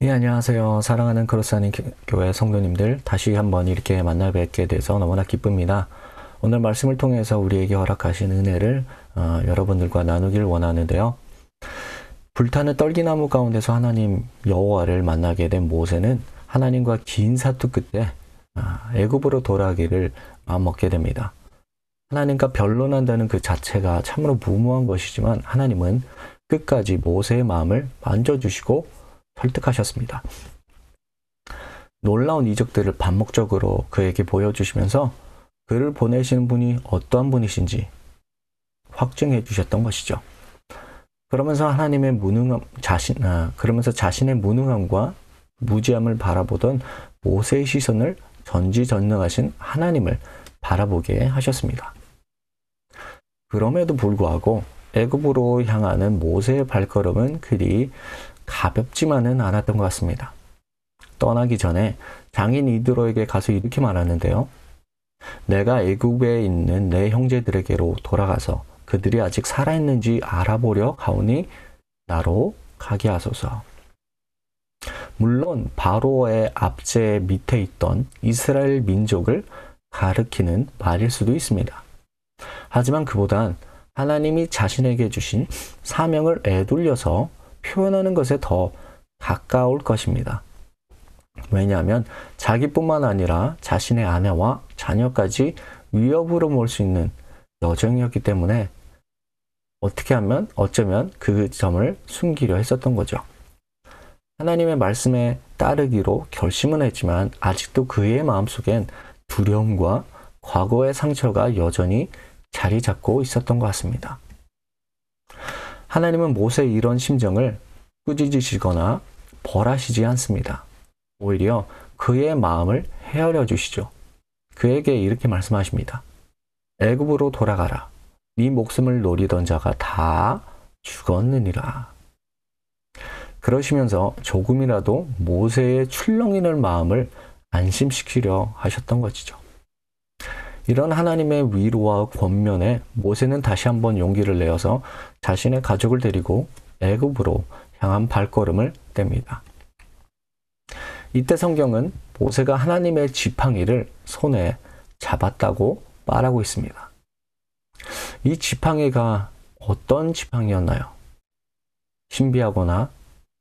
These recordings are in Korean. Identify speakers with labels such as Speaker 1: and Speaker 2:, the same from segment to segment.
Speaker 1: 네, 안녕하세요. 사랑하는 크로스하는 교회 성도님들, 다시 한번 이렇게 만나 뵙게 돼서 너무나 기쁩니다. 오늘 말씀을 통해서 우리에게 허락하신 은혜를 어, 여러분들과 나누길 원하는데요. 불타는 떨기나무 가운데서 하나님 여호와를 만나게 된 모세는 하나님과 긴 사투 끝에 아, 애굽으로 돌아가기를 마음먹게 됩니다. 하나님과 변론한다는 그 자체가 참으로 무모한 것이지만 하나님은 끝까지 모세의 마음을 만져주시고 설득하셨습니다. 놀라운 이적들을 반복적으로 그에게 보여주시면서 그를 보내시는 분이 어떠한 분이신지 확증해 주셨던 것이죠. 그러면서 하나님의 무능함 자신 아, 그러면서 자신의 무능함과 무지함을 바라보던 모세의 시선을 전지전능하신 하나님을 바라보게 하셨습니다. 그럼에도 불구하고 애굽으로 향하는 모세의 발걸음은 그리 가볍지만은 않았던 것 같습니다. 떠나기 전에 장인 이드로에게 가서 이렇게 말하는데요. 내가 애굽에 있는 내 형제들에게로 돌아가서 그들이 아직 살아있는지 알아보려 가오니 나로 가게 하소서. 물론 바로의 압제 밑에 있던 이스라엘 민족을 가르키는 말일 수도 있습니다. 하지만 그보단 하나님이 자신에게 주신 사명을 애둘려서 표현하는 것에 더 가까울 것입니다. 왜냐하면 자기뿐만 아니라 자신의 아내와 자녀까지 위협으로 몰 수 있는 여정이었기 때문에 어떻게 하면 어쩌면 그 점을 숨기려 했었던 거죠. 하나님의 말씀에 따르기로 결심은 했지만 아직도 그의 마음속엔 두려움과 과거의 상처가 여전히 자리 잡고 있었던 것 같습니다. 하나님은 모세의 이런 심정을 꾸짖으시거나 벌하시지 않습니다. 오히려 그의 마음을 헤아려 주시죠. 그에게 이렇게 말씀하십니다. 애굽으로 돌아가라. 네 목숨을 노리던 자가 다 죽었느니라. 그러시면서 조금이라도 모세의 출렁이는 마음을 안심시키려 하셨던 것이죠. 이런 하나님의 위로와 권면에 모세는 다시 한번 용기를 내어서 자신의 가족을 데리고 애굽으로 향한 발걸음을 뗍니다. 이때 성경은 모세가 하나님의 지팡이를 손에 잡았다고 말하고 있습니다. 이 지팡이가 어떤 지팡이였나요? 신비하거나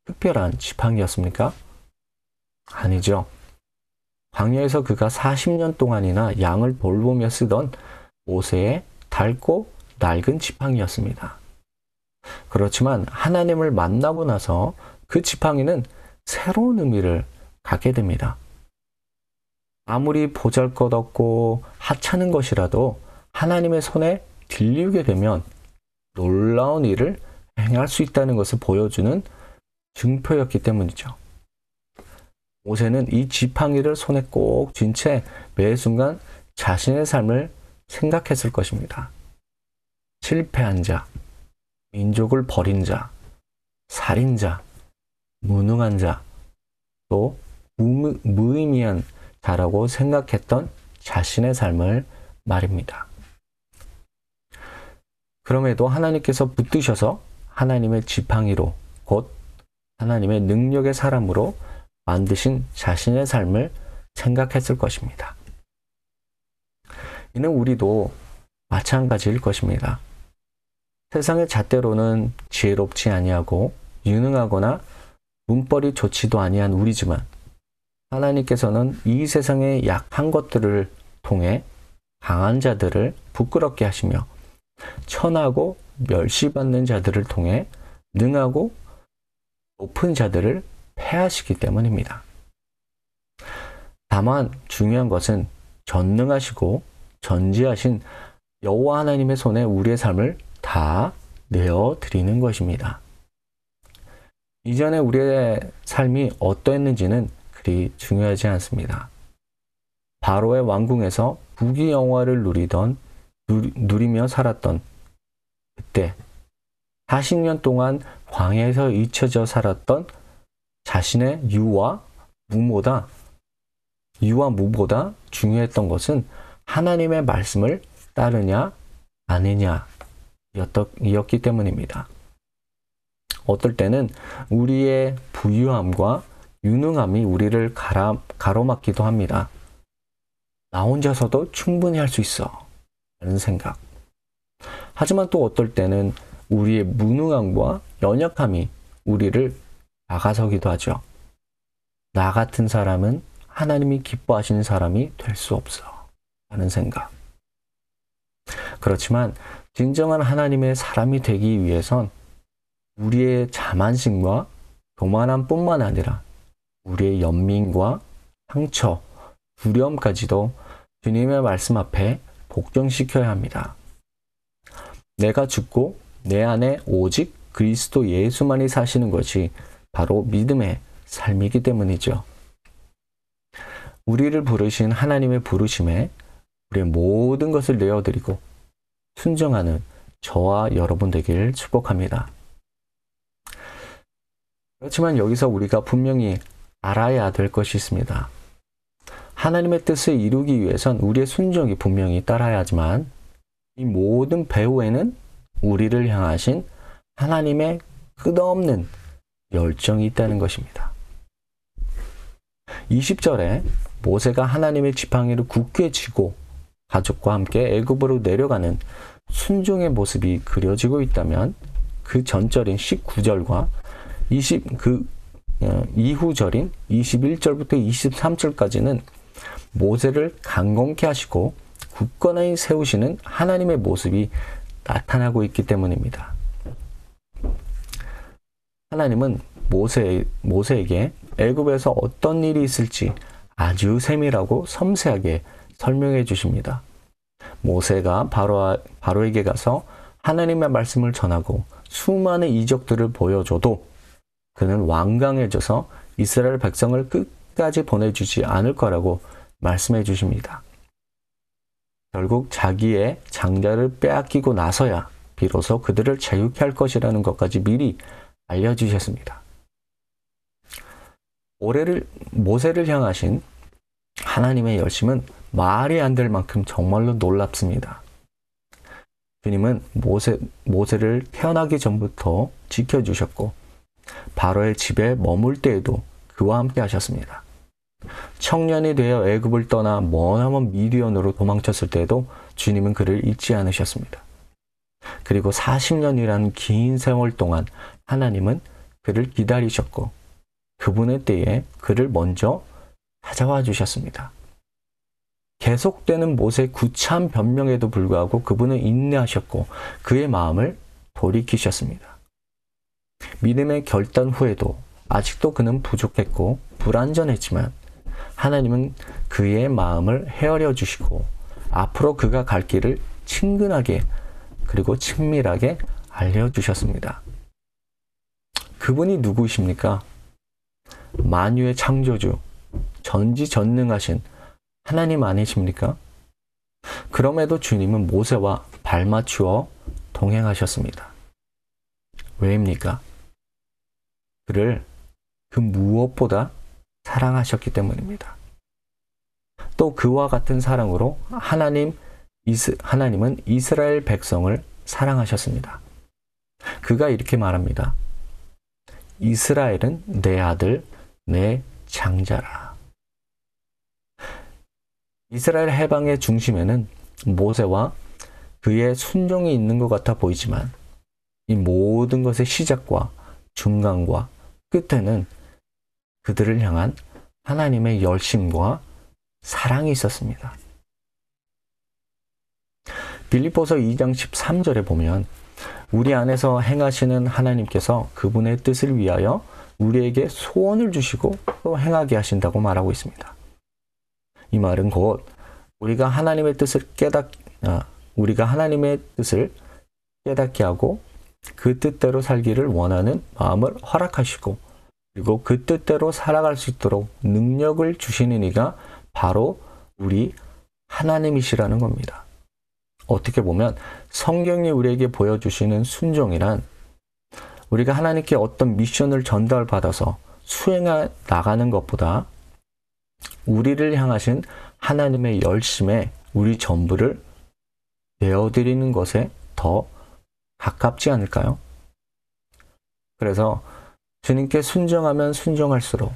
Speaker 1: 특별한 지팡이였습니까? 아니죠. 광야에서 그가 40년 동안이나 양을 돌보며 쓰던 모세의 닳고 낡은 지팡이였습니다. 그렇지만 하나님을 만나고 나서 그 지팡이는 새로운 의미를 갖게 됩니다. 아무리 보잘 것 없고 하찮은 것이라도 하나님의 손에 들리게 되면 놀라운 일을 행할 수 있다는 것을 보여주는 증표였기 때문이죠. 모세는 이 지팡이를 손에 꼭 쥔 채 매 순간 자신의 삶을 생각했을 것입니다. 실패한 자, 민족을 버린 자, 살인자, 무능한 자, 또 무, 무의미한 자라고 생각했던 자신의 삶을 말입니다. 그럼에도 하나님께서 붙드셔서 하나님의 지팡이로 곧 하나님의 능력의 사람으로 만드신 자신의 삶을 생각했을 것입니다. 이는 우리도 마찬가지일 것입니다. 세상의 잣대로는 지혜롭지 아니하고 유능하거나 문벌이 좋지도 아니한 우리지만 하나님께서는 이 세상의 약한 것들을 통해 강한 자들을 부끄럽게 하시며 천하고 멸시받는 자들을 통해 능하고 높은 자들을 패하시기 때문입니다. 다만 중요한 것은 전능하시고 전지하신 여호와 하나님의 손에 우리의 삶을 다 내어 드리는 것입니다. 이전에 우리의 삶이 어떠했는지는 그리 중요하지 않습니다. 바로의 왕궁에서 부귀 영화를 누리던 누리 며 살았던 그때 40년 동안 광야에서 잊혀져 살았던 자신의 유와 무보다 유와 무보다 중요했던 것은 하나님의 말씀을 따르냐 아니냐였기 때문입니다. 어떨 때는 우리의 부유함과 유능함이 우리를 가라, 가로막기도 합니다. 나 혼자서도 충분히 할 수 있어. 라는 생각. 하지만 또 어떨 때는 우리의 무능함과 연약함이 우리를 막아서기도 하죠. 나 같은 사람은 하나님이 기뻐하시는 사람이 될 수 없어. 라는 생각. 그렇지만 진정한 하나님의 사람이 되기 위해선 우리의 자만심과 교만함 뿐만 아니라 우리의 연민과 상처, 두려움까지도 주님의 말씀 앞에 복종시켜야 합니다. 내가 죽고 내 안에 오직 그리스도 예수만이 사시는 것이 바로 믿음의 삶이기 때문이죠. 우리를 부르신 하나님의 부르심에 우리의 모든 것을 내어드리고 순정하는 저와 여러분 되길 축복합니다. 그렇지만 여기서 우리가 분명히 알아야 될 것이 있습니다. 하나님의 뜻을 이루기 위해선 우리의 순종이 분명히 따라야 하지만 이 모든 배후에는 우리를 향하신 하나님의 끝없는 열정이 있다는 것입니다. 20절에 모세가 하나님의 지팡이를 굳게 쥐고 가족과 함께 애굽으로 내려가는 순종의 모습이 그려지고 있다면 그 전절인 19절과 20, 그 어, 이후 절인 21절부터 23절까지는 모세를 강건케 하시고 굳건히 세우시는 하나님의 모습이 나타나고 있기 때문입니다. 하나님은 모세, 모세에게 애굽에서 어떤 일이 있을지 아주 세밀하고 섬세하게 설명해 주십니다. 모세가 바로, 바로에게 가서 하나님의 말씀을 전하고 수많은 이적들을 보여줘도 그는 완강해져서 이스라엘 백성을 끝까지 보내주지 않을 거라고 말씀해 주십니다. 결국 자기의 장자를 빼앗기고 나서야 비로소 그들을 자유케 할 것이라는 것까지 미리 알려주셨습니다. 올해를 모세를 향하신 하나님의 열심은 말이 안 될 만큼 정말로 놀랍습니다. 주님은 모세, 모세를 태어나기 전부터 지켜주셨고, 바로의 집에 머물 때에도 그와 함께 하셨습니다. 청년이 되어 애굽을 떠나 머나먼 미디언으로 도망쳤을 때에도 주님은 그를 잊지 않으셨습니다. 그리고 40년이라는 긴 세월 동안 하나님은 그를 기다리셨고 그분의 때에 그를 먼저 찾아와 주셨습니다. 계속되는 모세 구참 변명에도 불구하고 그분은 인내하셨고 그의 마음을 돌이키셨습니다. 믿음의 결단 후에도 아직도 그는 부족했고 불완전했지만 하나님은 그의 마음을 헤아려 주시고 앞으로 그가 갈 길을 친근하게 그리고 친밀하게 알려 주셨습니다. 그분이 누구이십니까? 만유의 창조주, 전지전능하신 하나님 아니십니까? 그럼에도 주님은 모세와 발맞추어 동행하셨습니다. 왜입니까? 그를 그 무엇보다 사랑하셨기 때문입니다. 또 그와 같은 사랑으로 하나님, 이스, 하나님은 이스라엘 백성을 사랑하셨습니다. 그가 이렇게 말합니다. 이스라엘은 내 아들, 내 장자라. 이스라엘 해방의 중심에는 모세와 그의 순종이 있는 것 같아 보이지만 이 모든 것의 시작과 중간과 끝에는 그들을 향한 하나님의 열심과 사랑이 있었습니다. 빌립보서 2장 13절에 보면 우리 안에서 행하시는 하나님께서 그분의 뜻을 위하여 우리에게 소원을 주시고 또 행하게 하신다고 말하고 있습니다. 이 말은 곧 우리가 하나님의 뜻을 깨닫 아, 우리가 하나님의 뜻을 깨닫게 하고 그 뜻대로 살기를 원하는 마음을 허락하시고 그리고 그 뜻대로 살아갈 수 있도록 능력을 주시는 이가 바로 우리 하나님이시라는 겁니다. 어떻게 보면 성경이 우리에게 보여주시는 순종이란 우리가 하나님께 어떤 미션을 전달받아서 수행해 나가는 것보다 우리를 향하신 하나님의 열심에 우리 전부를 내어드리는 것에 더 가깝지 않을까요? 그래서 주님께 순정하면 순정할수록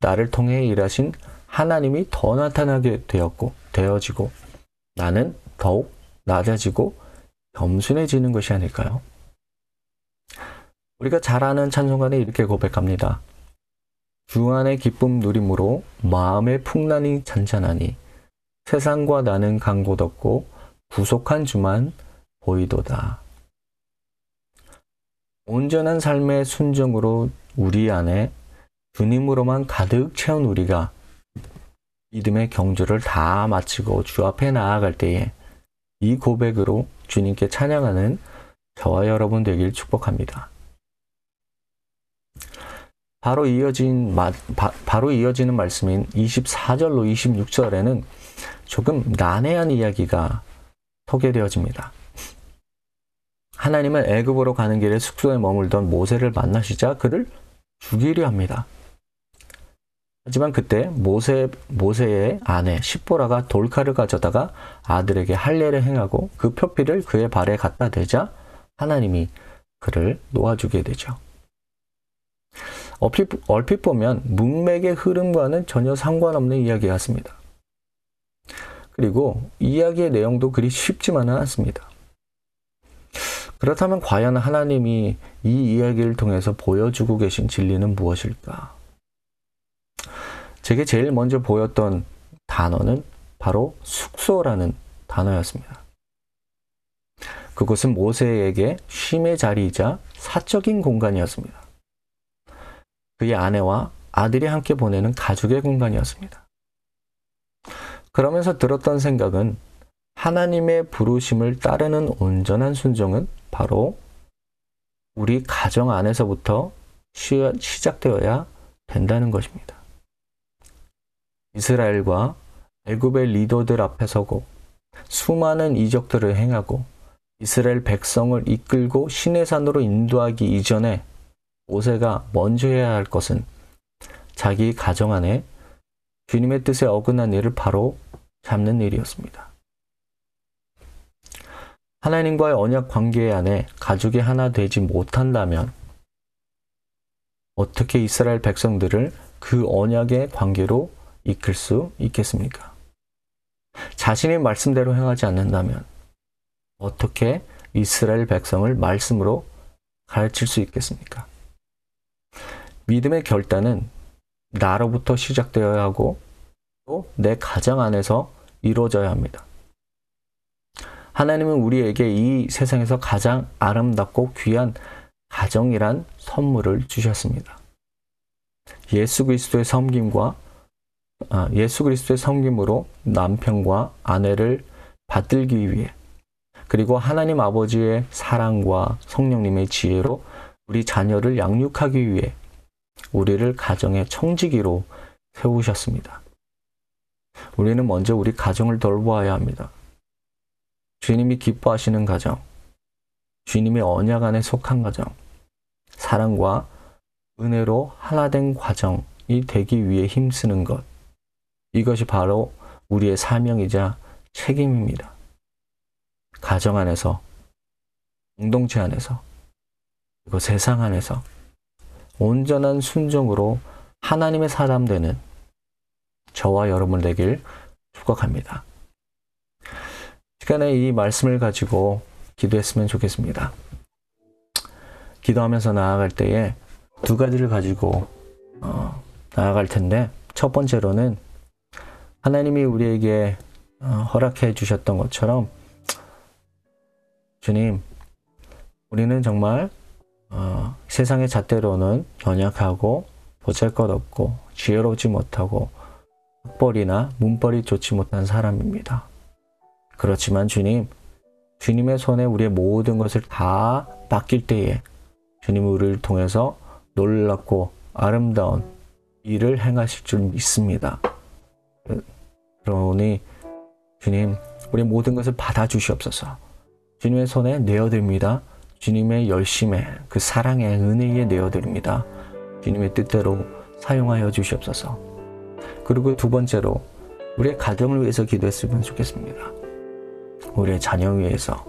Speaker 1: 나를 통해 일하신 하나님이 더 나타나게 되었고 되어지고 나는 더욱 낮아지고 겸손해지는 것이 아닐까요? 우리가 잘 아는 찬송가는 이렇게 고백합니다. 주 안의 기쁨 누림으로 마음의 풍란이 잔잔하니 세상과 나는 강고덥고 부속한 주만 보이도다. 온전한 삶의 순정으로 우리 안에 주님으로만 가득 채운 우리가 믿음의 경주를 다 마치고 주 앞에 나아갈 때에 이 고백으로 주님께 찬양하는 저와 여러분 되길 축복합니다. 바로 이어진 바 로 이어지는 말씀인 24절로 26절에는 조금 난해한 이야기가 소개되어집니다. 하나님은 애굽으로 가는 길에 숙소에 머물던 모세를 만나시자 그를 죽이려 합니다. 하지만 그때 모세, 모세의 아내 십보라가 돌칼을 가져다가 아들에게 할례를 행하고 그 표피를 그의 발에 갖다 대자 하나님이 그를 놓아주게 되죠. 얼핏, 얼핏 보면 문맥의 흐름과는 전혀 상관없는 이야기 같습니다. 그리고 이야기의 내용도 그리 쉽지만은 않습니다. 그렇다면 과연 하나님이 이 이야기를 통해서 보여주고 계신 진리는 무엇일까? 제게 제일 먼저 보였던 단어는 바로 숙소라는 단어였습니다. 그곳은 모세에게 쉼의 자리이자 사적인 공간이었습니다. 그의 아내와 아들이 함께 보내는 가족의 공간이었습니다. 그러면서 들었던 생각은 하나님의 부르심을 따르는 온전한 순종은 바로 우리 가정 안에서부터 시작되어야 된다는 것입니다. 이스라엘과 애굽의 리더들 앞에 서고 수많은 이적들을 행하고 이스라엘 백성을 이끌고 신의 산으로 인도하기 이전에 모세가 먼저 해야 할 것은 자기 가정 안에 주님의 뜻에 어긋난 일을 바로 잡는 일이었습니다. 하나님과의 언약 관계 안에 가족이 하나 되지 못한다면 어떻게 이스라엘 백성들을 그 언약의 관계로 이끌 수 있겠습니까? 자신의 말씀대로 행하지 않는다면 어떻게 이스라엘 백성을 말씀으로 가르칠 수 있겠습니까? 믿음의 결단은 나로부터 시작되어야 하고 또 내 가정 안에서 이루어져야 합니다. 하나님은 우리에게 이 세상에서 가장 아름답고 귀한 가정이란 선물을 주셨습니다. 예수 그리스도의 섬김과 아, 예수 그리스도의 섬김으로 남편과 아내를 받들기 위해 그리고 하나님 아버지의 사랑과 성령님의 지혜로 우리 자녀를 양육하기 위해 우리를 가정의 청지기로 세우셨습니다. 우리는 먼저 우리 가정을 돌보아야 합니다. 주님이 기뻐하시는 가정, 주님의 언약 안에 속한 가정, 사랑과 은혜로 하나된 과정이 되기 위해 힘쓰는 것, 이것이 바로 우리의 사명이자 책임입니다. 가정 안에서, 공동체 안에서, 그리고 세상 안에서 온전한 순종으로 하나님의 사람 되는 저와 여러분 되길 축복합니다. 시간에 이 말씀을 가지고 기도했으면 좋겠습니다. 기도하면서 나아갈 때에 두 가지를 가지고 어, 나아갈 텐데 첫 번째로는 하나님이 우리에게 어, 허락해 주셨던 것처럼 주님, 우리는 정말 어, 세상의 잣대로는 연약하고 보잘것없고 지혜롭지 못하고 학벌이나 문벌이 좋지 못한 사람입니다. 그렇지만 주님, 주님의 손에 우리의 모든 것을 다 맡길 때에 주님 우리를 통해서 놀랍고 아름다운 일을 행하실 줄 믿습니다. 그러니 주님, 우리 모든 것을 받아주시옵소서. 주님의 손에 내어드립니다. 주님의 열심에 그 사랑의 은혜에 내어드립니다. 주님의 뜻대로 사용하여 주시옵소서. 그리고 두 번째로 우리의 가정을 위해서 기도했으면 좋겠습니다. 우리의 자녀 위해서,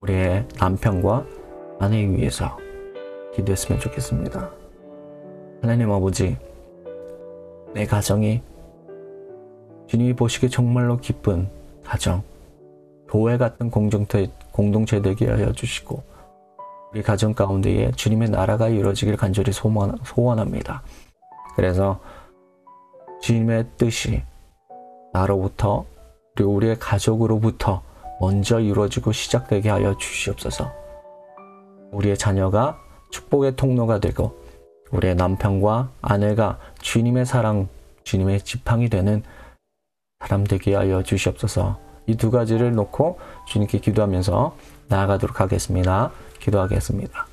Speaker 1: 우리의 남편과 아내 위해서 기도했으면 좋겠습니다. 하나님 아버지, 내 가정이 주님이 보시기에 정말로 기쁜 가정, 교회 같은 공동체, 공동체 되게 하여 주시고 우리 가정 가운데에 주님의 나라가 이루어지길 간절히 소원, 소원합니다. 그래서 주님의 뜻이 나로부터 그리고 우리의 가족으로부터 먼저 이루어지고 시작되게 하여 주시옵소서. 우리의 자녀가 축복의 통로가 되고 우리의 남편과 아내가 주님의 사랑, 주님의 지팡이 되는 사람 되게 하여 주시옵소서. 이 두 가지를 놓고 주님께 기도하면서 나아가도록 하겠습니다. 기도하겠습니다.